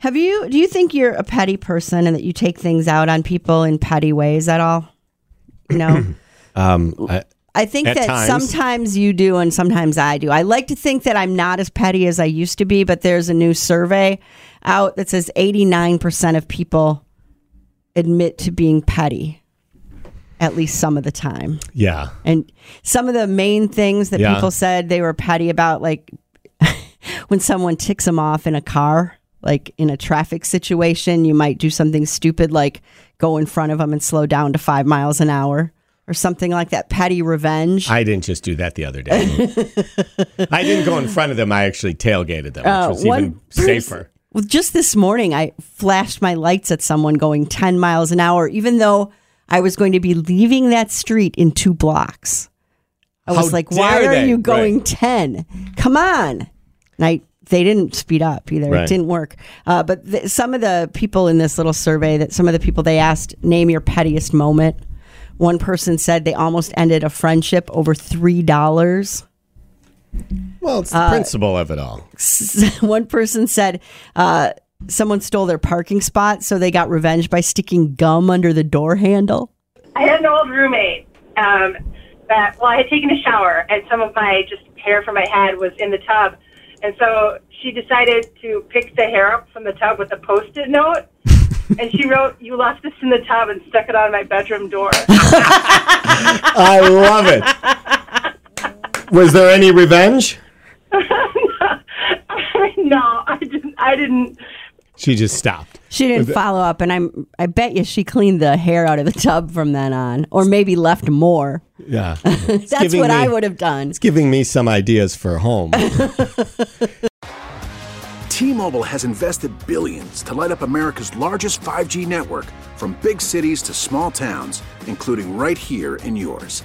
Have you? Do you think you're a petty person and that you take things out on people in petty ways at all? No. Um, I, I think that times. sometimes you do and sometimes I do. I like to think that I'm not as petty as I used to be, but there's a new survey out that says 89% of people admit to being petty at least some of the time. yeah. And some of the main things that Yeah. people said they were petty about, like when someone ticks them off in a car, like in a traffic situation, you might do something stupid like go in front of them and slow down to five miles an hour or something like that. Petty revenge. I didn't just do that the other day. I didn't go in front of them. I actually tailgated them, which Uh, was even safer. Well, just this morning, I flashed my lights at someone going 10 miles an hour, even though I was going to be leaving that street in two blocks. I was How like, why are they?" you going Right. 10? Come on. And I, they didn't speed up either. It didn't work. Uh, but th- some of the people in this little survey, that some of the people they asked, name your pettiest moment. One person said they almost ended a friendship over $3. Well, it's the Uh, principle of it all. one person said uh, someone stole their parking spot, so they got revenge by sticking gum under the door handle. I had an old roommate um, that, well, I had taken a shower and some of my just hair from my head was in the tub. And so she decided to pick the hair up from the tub with a post it note. and she wrote, You left this in the tub and stuck it on my bedroom door. I love it. Was there any revenge? no, I didn't. I didn't. She just stopped. She didn't follow up, and I'm I bet you she cleaned the hair out of the tub from then on, or maybe left more. Yeah. That's giving what I would have done. It's giving me some ideas for home. T-Mobile has invested billions to light up America's largest 5G network from big cities to small towns, including right here in yours.